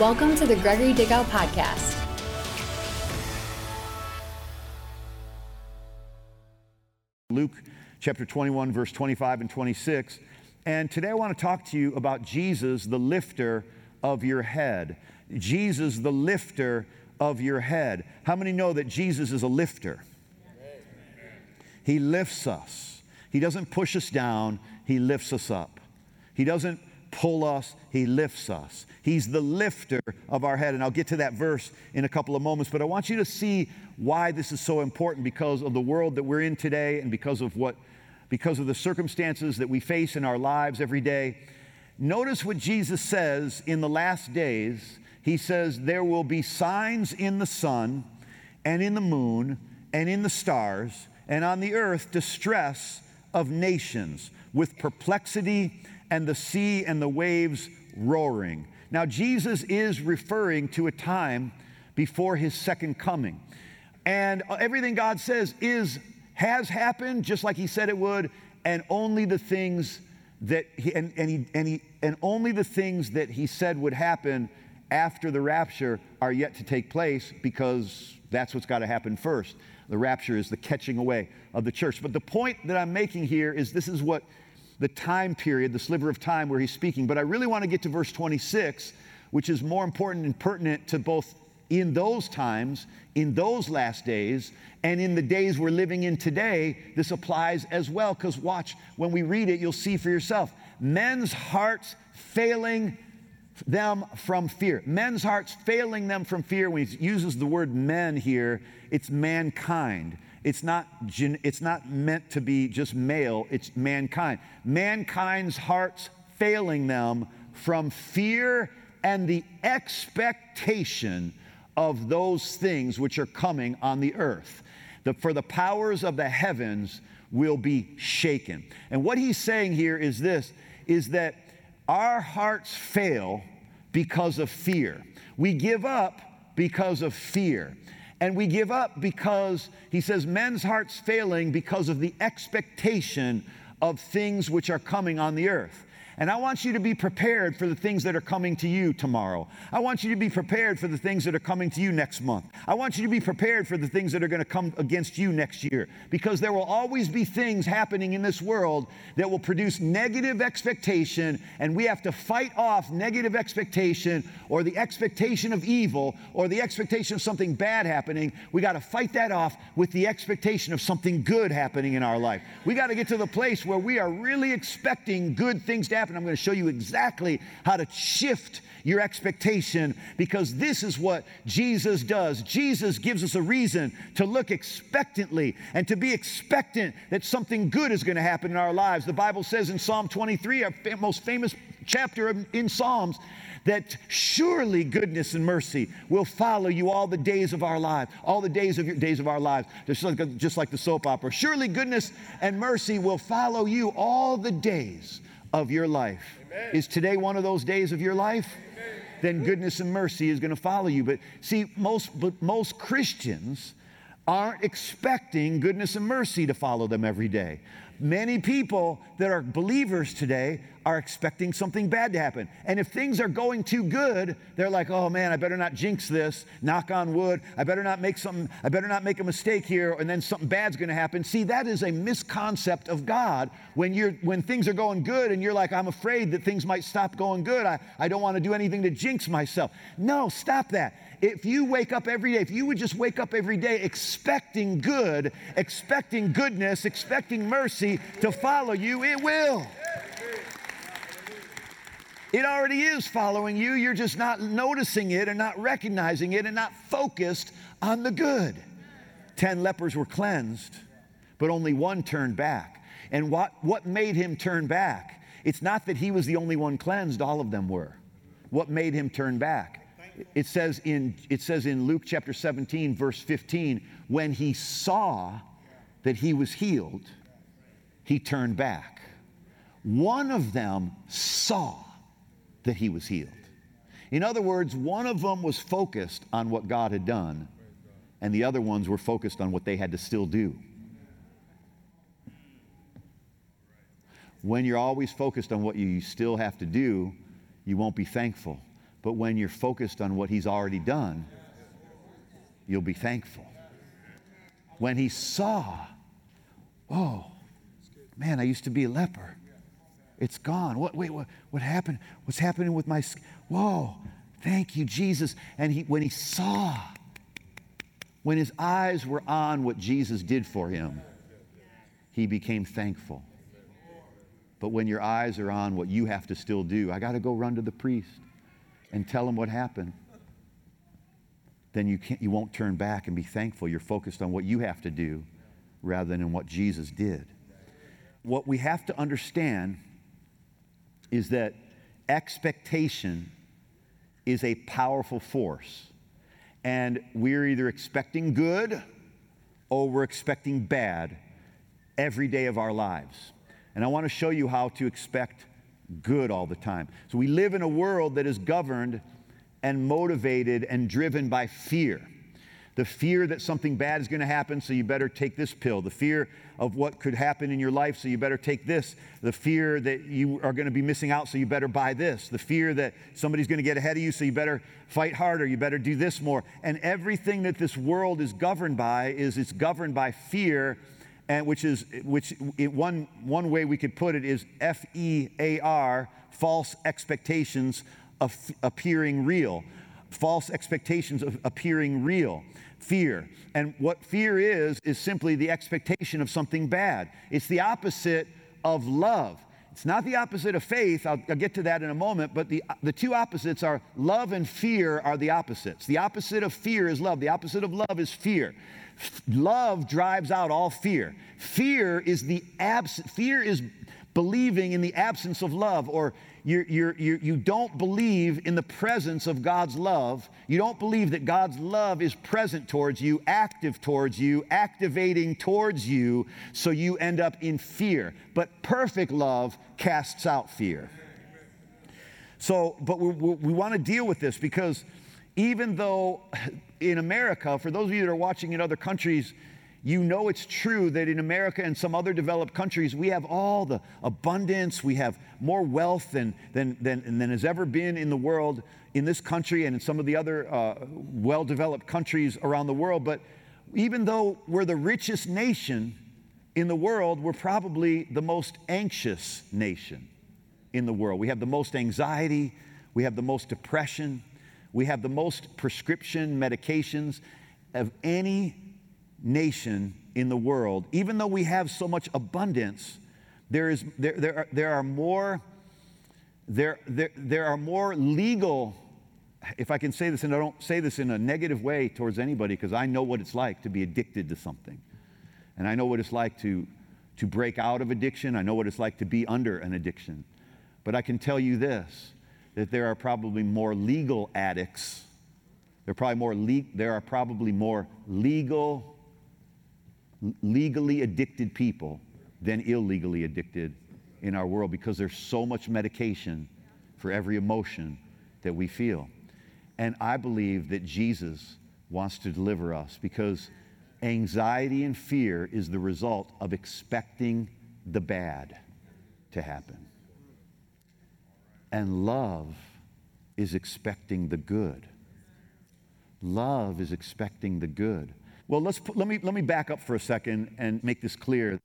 Welcome to the Gregory Dickow Podcast. Luke chapter 21, verse 25 and 26. And today I want to talk to you about Jesus, the lifter of your head. Jesus, the lifter of your head. How many know that Jesus is a lifter? He lifts us. He doesn't push us down, He lifts us up. He doesn't pull us, He lifts us. He's the lifter of our head. And I'll get to that verse in a couple of moments, but I want you to see why this is so important because of the world that we're in today and because of what because of the circumstances that we face in our lives every day. Notice what Jesus says in the last days. He says, There will be signs in the sun and in the moon and in the stars, and on the earth distress of nations with perplexity and the sea and the waves roaring. Now, Jesus is referring to a time before his second coming. And everything God says is has happened just like he said it would, and only the things that he and, and he and he and only the things that he said would happen after the rapture are yet to take place because that's what's got to happen first. The rapture is the catching away of the church. But the point that I'm making here is this is what the time period, the sliver of time where he's speaking. But I really want to get to verse 26, which is more important and pertinent to both in those times, in those last days, and in the days we're living in today, this applies as well. Because watch, when we read it, you'll see for yourself. Men's hearts failing them from fear. Men's hearts failing them from fear. When he uses the word men here, it's mankind. It's not, it's not meant to be just male, it's mankind. Mankind's hearts failing them from fear and the expectation of those things which are coming on the earth. The, for the powers of the heavens will be shaken. And what he's saying here is this is that our hearts fail because of fear. We give up because of fear. And we give up because, he says, men's hearts failing because of the expectation of things which are coming on the earth. And I want you to be prepared for the things that are coming to you tomorrow. I want you to be prepared for the things that are coming to you next month. I want you to be prepared for the things that are going to come against you next year because there will always be things happening in this world that will produce negative expectation, and we have to fight off negative expectation or the expectation of evil or the expectation of something bad happening. We got to fight that off with the expectation of something good happening in our life. We got to get to the place where we are really expecting good things to happen happen. I'm going to show you exactly how to shift your expectation because this is what Jesus does. Jesus gives us a reason to look expectantly and to be expectant that something good is going to happen in our lives. The Bible says in Psalm 23, our most famous chapter in Psalms, that surely goodness and mercy will follow you all the days of our lives, all the days of your days of our lives, just like, just like the soap opera. Surely goodness and mercy will follow you all the days of your life. Amen. Is today one of those days of your life? Amen. Then goodness and mercy is going to follow you. But see, most, but most Christians aren't expecting goodness and mercy to follow them every day. Many people that are believers today are expecting something bad to happen. And if things are going too good, they're like, oh man, I better not jinx this, knock on wood. I better not make something, I better not make a mistake here, and then something bad's gonna happen. See, that is a misconcept of God when you're when things are going good and you're like, I'm afraid that things might stop going good. I, I don't want to do anything to jinx myself. No, stop that. If you wake up every day, if you would just wake up every day expecting good, expecting goodness, expecting mercy to follow you, it will. It already is following you. You're just not noticing it and not recognizing it and not focused on the good. Ten lepers were cleansed, but only one turned back. And what, what made him turn back? It's not that he was the only one cleansed, all of them were. What made him turn back? It says in, it says in Luke chapter 17, verse 15, when he saw that he was healed, he turned back. One of them saw that he was healed. In other words, one of them was focused on what God had done, and the other ones were focused on what they had to still do. When you're always focused on what you still have to do, you won't be thankful. But when you're focused on what He's already done, you'll be thankful. When He saw, oh, man, I used to be a leper. It's gone. What, wait, what, what happened? What's happening with my skin? Whoa, thank you, Jesus. And he, when he saw, when his eyes were on what Jesus did for him, he became thankful. But when your eyes are on what you have to still do, I got to go run to the priest and tell him what happened. Then you, can't, you won't turn back and be thankful. You're focused on what you have to do rather than in what Jesus did. What we have to understand is that expectation is a powerful force. And we're either expecting good or we're expecting bad every day of our lives. And I want to show you how to expect good all the time. So we live in a world that is governed and motivated and driven by fear the fear that something bad is going to happen, so you better take this pill, the fear of what could happen in your life, so you better take this, the fear that you are going to be missing out, so you better buy this, the fear that somebody's going to get ahead of you, so you better fight harder, you better do this more. And everything that this world is governed by is it's governed by fear. And which is which one one way we could put it is F E A R false expectations of appearing real false expectations of appearing real fear. And what fear is, is simply the expectation of something bad. It's the opposite of love. It's not the opposite of faith. I'll, I'll, get to that in a moment, but the, the two opposites are love and fear are the opposites. The opposite of fear is love. The opposite of love is fear. Love drives out all fear. Fear is the abs- fear is believing in the absence of love, or you're, you're, you're, you don't believe in the presence of God's love. You don't believe that God's love is present towards you, active towards you, activating towards you, so you end up in fear. But perfect love casts out fear. So, but we, we, we want to deal with this because even though in America, for those of you that are watching in other countries, you know it's true that in America and some other developed countries, we have all the abundance, we have more wealth than, than, than, than has ever been in the world in this country and in some of the other uh, well developed countries around the world. But even though we're the richest nation in the world, we're probably the most anxious nation in the world. We have the most anxiety, we have the most depression, we have the most prescription medications of any nation in the world, even though we have so much abundance, there, is, there, there, are, there are more there, there, there are more legal, if I can say this, and I don't say this in a negative way towards anybody, because I know what it's like to be addicted to something. And I know what it's like to, to break out of addiction. I know what it's like to be under an addiction. But I can tell you this that there are probably more legal addicts. There are probably more, le- there are probably more legal legally addicted people than illegally addicted in our world because there's so much medication for every emotion that we feel. And I believe that Jesus wants to deliver us because anxiety and fear is the result of expecting the bad to happen. And love is expecting the good. Love is expecting the good. Well, let's put, let, me, let me back up for a second and make this clear.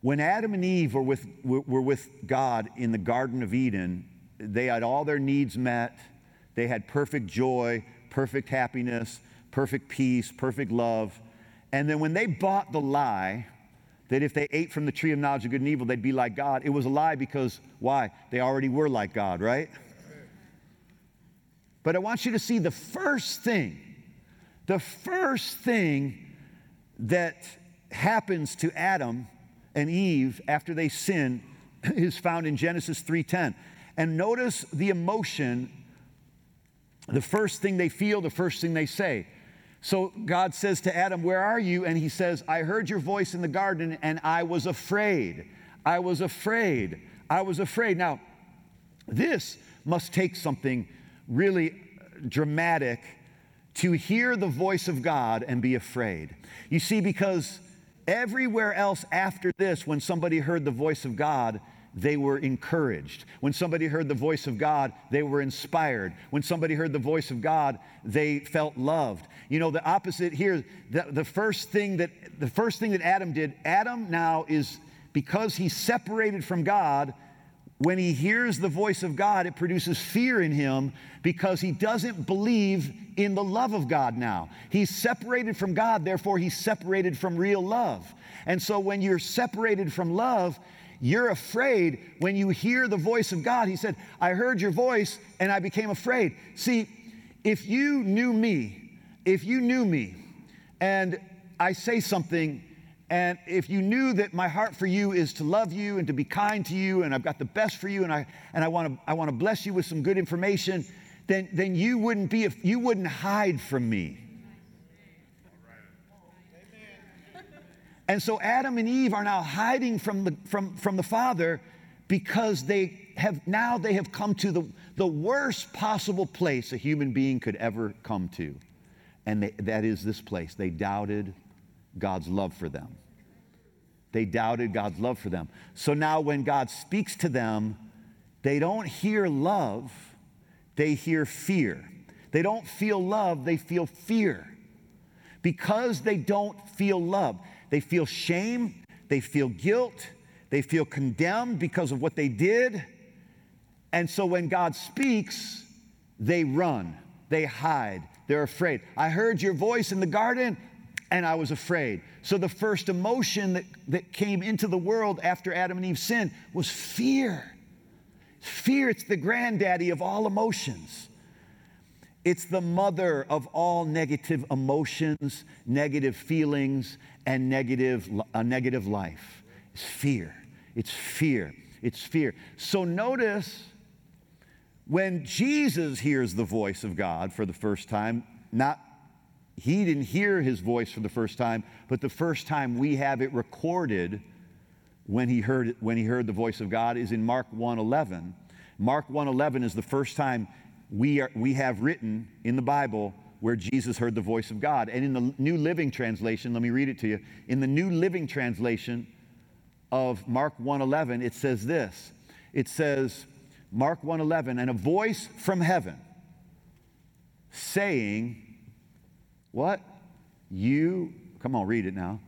When Adam and Eve were with, were with God in the Garden of Eden, they had all their needs met. They had perfect joy, perfect happiness, perfect peace, perfect love. And then when they bought the lie that if they ate from the tree of knowledge of good and evil, they'd be like God, it was a lie because why? They already were like God, right? But I want you to see the first thing the first thing that happens to Adam and Eve after they sin is found in Genesis 3:10. And notice the emotion, the first thing they feel, the first thing they say. So God says to Adam, Where are you? And he says, I heard your voice in the garden and I was afraid. I was afraid. I was afraid. Now, this must take something really dramatic to hear the voice of God and be afraid. You see, because everywhere else after this, when somebody heard the voice of God, they were encouraged. When somebody heard the voice of God, they were inspired. When somebody heard the voice of God, they felt loved. You know, the opposite here, the, the first thing that the first thing that Adam did, Adam now is because he's separated from God, when he hears the voice of God, it produces fear in him because he doesn't believe in the love of God now. He's separated from God, therefore, he's separated from real love. And so, when you're separated from love, you're afraid when you hear the voice of God. He said, I heard your voice and I became afraid. See, if you knew me, if you knew me, and I say something and if you knew that my heart for you is to love you and to be kind to you, and I've got the best for you, and I, and I want to I wanna bless you with some good information, then, then you, wouldn't be, you wouldn't hide from me. And so Adam and Eve are now hiding from the, from, from the Father because they have now they have come to the, the worst possible place a human being could ever come to. And they, that is this place. They doubted God's love for them. They doubted God's love for them. So now when God speaks to them, they don't hear love, they hear fear. They don't feel love, they feel fear. Because they don't feel love, they feel shame, they feel guilt, they feel condemned because of what they did. And so when God speaks, they run, they hide, they're afraid. I heard your voice in the garden and I was afraid. So the first emotion that, that came into the world after Adam and Eve sinned was fear. Fear, it's the granddaddy of all emotions. It's the mother of all negative emotions, negative feelings, and negative, a negative life. It's fear. It's fear. It's fear. So notice when Jesus hears the voice of God for the first time, not he didn't hear his voice for the first time, but the first time we have it recorded when he heard, when he heard the voice of God is in Mark 1.11. Mark 1.11 is the first time we, are, we have written in the Bible where Jesus heard the voice of God. And in the New Living Translation, let me read it to you. In the New Living Translation of Mark 1.11, it says this. It says, Mark 1.11, and a voice from heaven saying, what? You, come on, read it now.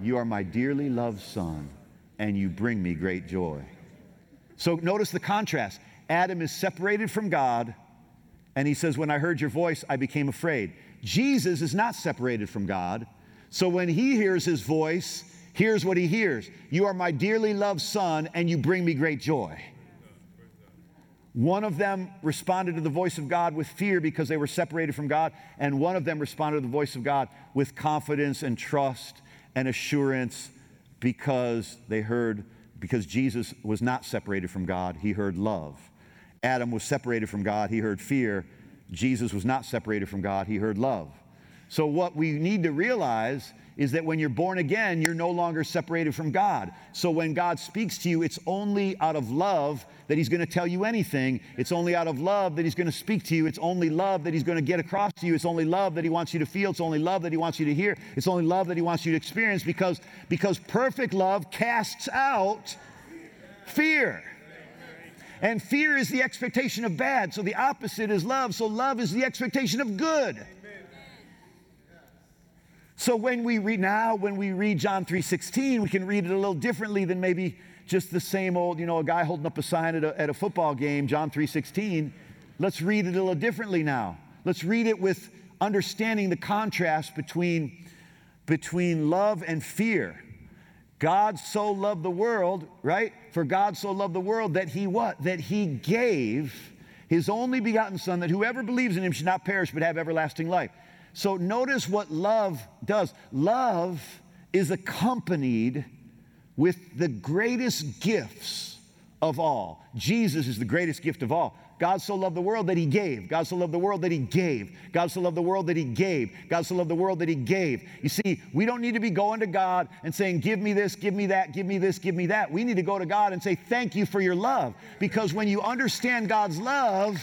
You are my dearly loved son, and you bring me great joy. So notice the contrast. Adam is separated from God, and he says, When I heard your voice, I became afraid. Jesus is not separated from God. So when he hears his voice, here's what he hears You are my dearly loved son, and you bring me great joy. One of them responded to the voice of God with fear because they were separated from God, and one of them responded to the voice of God with confidence and trust and assurance because they heard, because Jesus was not separated from God, he heard love. Adam was separated from God, he heard fear. Jesus was not separated from God, he heard love. So, what we need to realize is that when you're born again, you're no longer separated from God. So when God speaks to you, it's only out of love that He's going to tell you anything. It's only out of love that He's going to speak to you. It's only love that He's going to get across to you. It's only love that He wants you to feel. It's only love that He wants you to hear. It's only love that He wants you to experience because, because perfect love casts out fear. And fear is the expectation of bad. So the opposite is love. So love is the expectation of good. So when we read now, when we read John 3:16, we can read it a little differently than maybe just the same old, you know, a guy holding up a sign at a, at a football game, John 3:16. Let's read it a little differently now. Let's read it with understanding the contrast between, between love and fear. God so loved the world, right? For God so loved the world that he what? That he gave his only begotten son that whoever believes in him should not perish but have everlasting life. So notice what love does. Love is accompanied with the greatest gifts of all. Jesus is the greatest gift of all. God so loved the world that he gave. God so loved the world that he gave. God so loved the world that he gave. God so loved the world that he gave. You see, we don't need to be going to God and saying, Give me this, give me that, give me this, give me that. We need to go to God and say, Thank you for your love. Because when you understand God's love,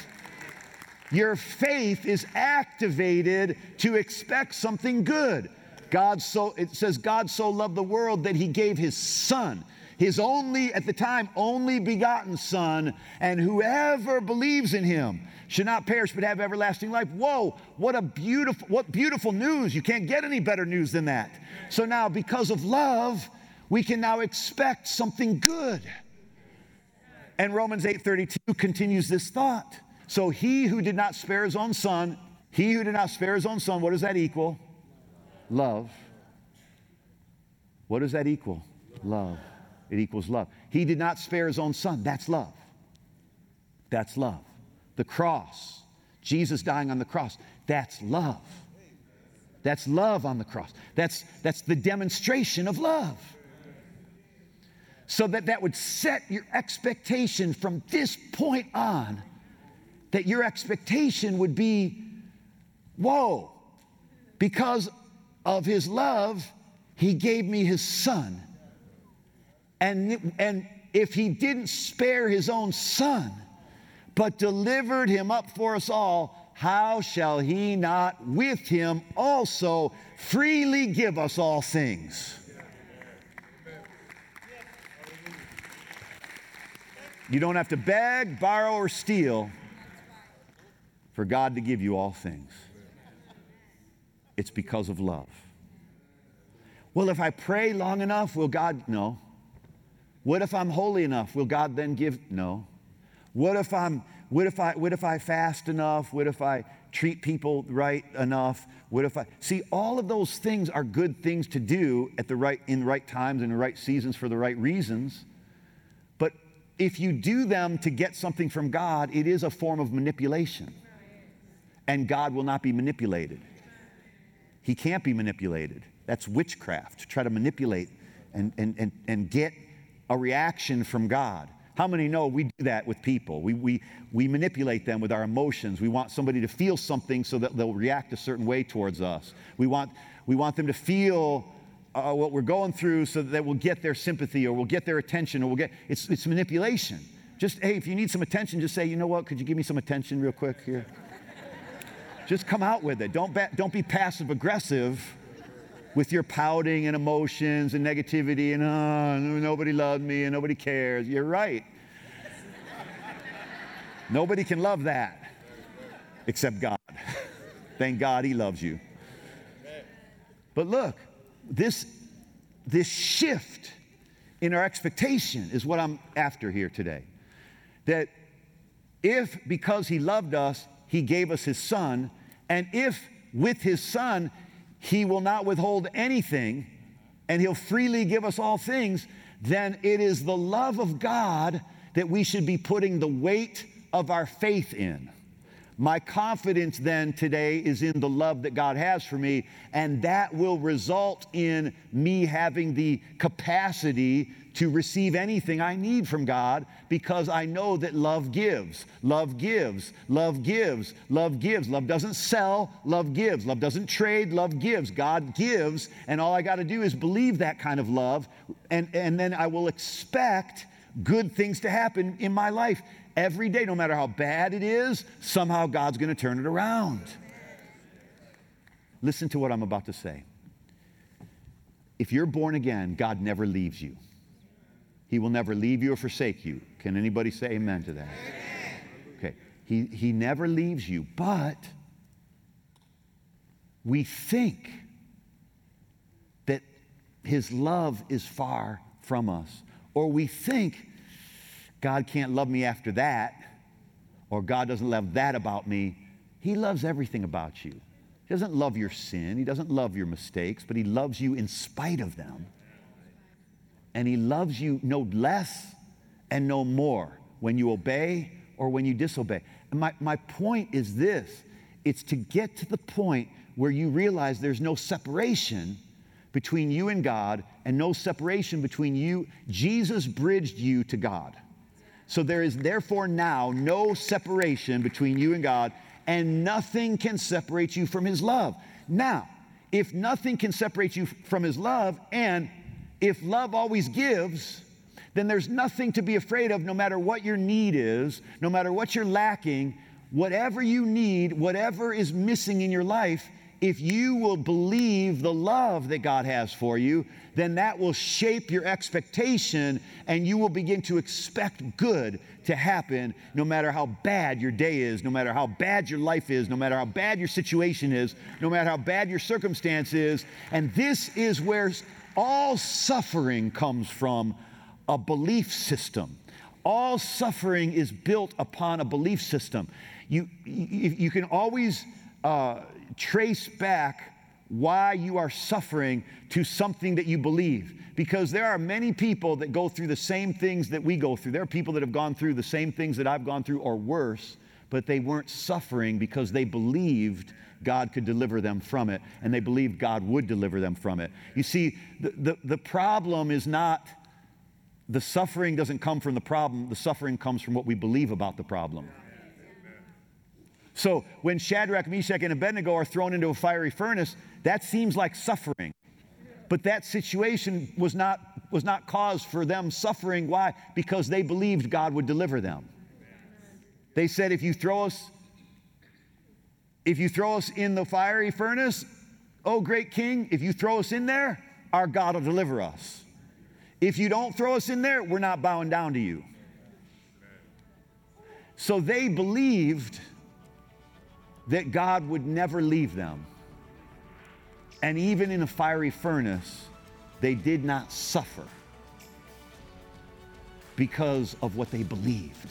your faith is activated to expect something good. God so it says God so loved the world that he gave his son. his only, at the time, only begotten Son, and whoever believes in him should not perish but have everlasting life. Whoa, what a beautiful, what beautiful news. You can't get any better news than that. So now, because of love, we can now expect something good. And Romans 8:32 continues this thought. So he who did not spare his own son, he who did not spare his own son, what does that equal? Love. What does that equal? Love. It equals love. He did not spare his own son. That's love. That's love. The cross, Jesus dying on the cross, that's love. That's love on the cross. That's, that's the demonstration of love. So that that would set your expectation from this point on, that your expectation would be, whoa, because of his love, he gave me his son. And, and if he didn't spare his own son, but delivered him up for us all, how shall he not with him also freely give us all things? You don't have to beg, borrow, or steal for God to give you all things. It's because of love. Well, if I pray long enough, will God? No. What if I'm holy enough? Will God then give? No. What if I'm what if I what if I fast enough? What if I treat people right enough? What if I see all of those things are good things to do at the right in the right times and the right seasons for the right reasons. But if you do them to get something from God, it is a form of manipulation. And God will not be manipulated. He can't be manipulated. That's witchcraft, to try to manipulate and, and, and, and get a reaction from God. How many know we do that with people? We, we, we manipulate them with our emotions. We want somebody to feel something so that they'll react a certain way towards us. We want, we want them to feel uh, what we're going through so that we'll get their sympathy or we'll get their attention or we'll get, it's, it's manipulation. Just, hey, if you need some attention, just say, you know what, could you give me some attention real quick here? Just come out with it. Don't, ba- don't be passive aggressive with your pouting and emotions and negativity and oh, nobody loved me and nobody cares. You're right. nobody can love that except God. Thank God he loves you. But look, this, this shift in our expectation is what I'm after here today. That if because he loved us, he gave us his son, and if with his son he will not withhold anything, and He'll freely give us all things, then it is the love of God that we should be putting the weight of our faith in. My confidence then today is in the love that God has for me, and that will result in me having the capacity to receive anything I need from God because I know that love gives. Love gives. Love gives. Love gives. Love doesn't sell, love gives. Love doesn't trade, love gives. God gives, and all I got to do is believe that kind of love, and, and then I will expect good things to happen in my life every day, no matter how bad it is, somehow God's going to turn it around. Listen to what I'm about to say. If you're born again, God never leaves you. He will never leave you or forsake you. Can anybody say amen to that? Okay. He, he never leaves you, but we think that his love is far from us, or we think God can't love me after that, or God doesn't love that about me. He loves everything about you. He doesn't love your sin, He doesn't love your mistakes, but He loves you in spite of them. And He loves you no less and no more when you obey or when you disobey. And my, my point is this it's to get to the point where you realize there's no separation between you and God and no separation between you. Jesus bridged you to God. So there is therefore now no separation between you and God, and nothing can separate you from His love. Now, if nothing can separate you from His love, and if love always gives, then there's nothing to be afraid of no matter what your need is, no matter what you're lacking, whatever you need, whatever is missing in your life, if you will believe the love that God has for you, then that will shape your expectation and you will begin to expect good to happen no matter how bad your day is, no matter how bad your life is, no matter how bad your situation is, no matter how bad your circumstance is. And this is where all suffering comes from a belief system. All suffering is built upon a belief system. You, you, you can always uh, trace back why you are suffering to something that you believe. Because there are many people that go through the same things that we go through. There are people that have gone through the same things that I've gone through or worse, but they weren't suffering because they believed God could deliver them from it and they believed God would deliver them from it. You see, the, the, the problem is not the suffering doesn't come from the problem, the suffering comes from what we believe about the problem. So when Shadrach, Meshach, and Abednego are thrown into a fiery furnace, that seems like suffering. But that situation was not, was not cause for them suffering. Why? Because they believed God would deliver them. They said, if you throw us, if you throw us in the fiery furnace, oh great king, if you throw us in there, our God will deliver us. If you don't throw us in there, we're not bowing down to you. So they believed that God would never leave them. And even in a fiery furnace, they did not suffer because of what they believed.